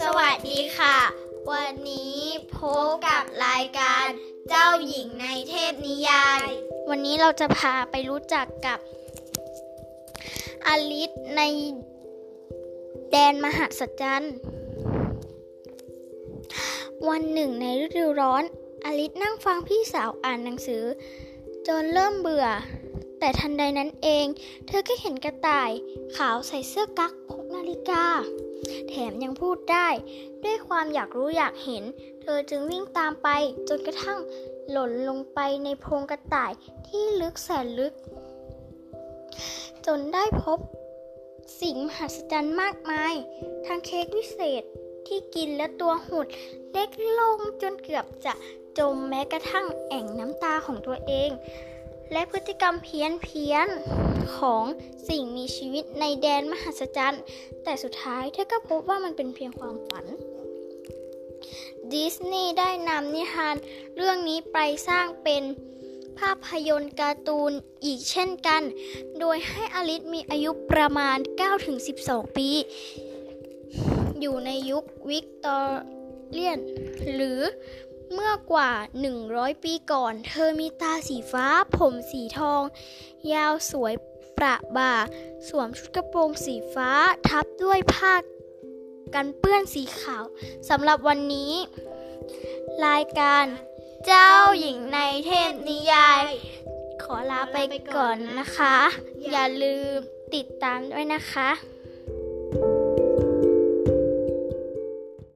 สวัสดีค่ะ วันนี้พบกับรายการเจ้าหญิงในเทพนิยาย วันนี้เราจะพาไปรู้จักกับอลิสในแดนมหัศจรรย์วันหนึ่งในฤดูร้อนอลิสนั่งฟังพี่สาวอ่านหนังสือ จนเริ่มเบื่อ แต่ทันใดนั้นเอง เธอก็เห็นกระต่าย ขาวใส่เสื้อกั๊กพกนาฬิกา แถมยังพูดได้ ด้วยความอยากรู้อยากเห็น เธอจึงวิ่งตามไปจนกระทั่งหล่นลงไปในโพรงกระต่ายที่ลึกแสนลึก จนได้พบ สิ่งมหัศจรรย์มากมาย ทั้งเค้กวิเศษที่กินและตัวหุดเล็กลงจนเกือบจะจมแม้กระทั่งแอ่งน้ำตาของตัวเอง และพฤติกรรมเพี้ยนเพี้ยนของสิ่งมีชีวิตในแดนมหัศจรรย์ แต่สุดท้ายเธอก็พบว่ามันเป็นเพียงความฝัน ดิสนีย์ได้นำนิทานเรื่องนี้ไปสร้างเป็นภาพยนตร์การ์ตูนอีกเช่นกัน โดยให้อลิซมีอายุประมาณ 9-12 ปี อยู่ในยุควิกตอเรียน หรือ เมื่อกว่า 100 ปีก่อน เธอมีตาสีฟ้า ผมสีทอง ยาวสวยประบ่า สวมชุดกระโปรงสีฟ้าทับด้วยผ้ากันเปื้อนสีขาวสำหรับวันนี้ รายการเจ้าหญิงในเทพนิยาย ขอลาไปก่อนนะคะ อย่าลืมติดตามด้วยนะคะ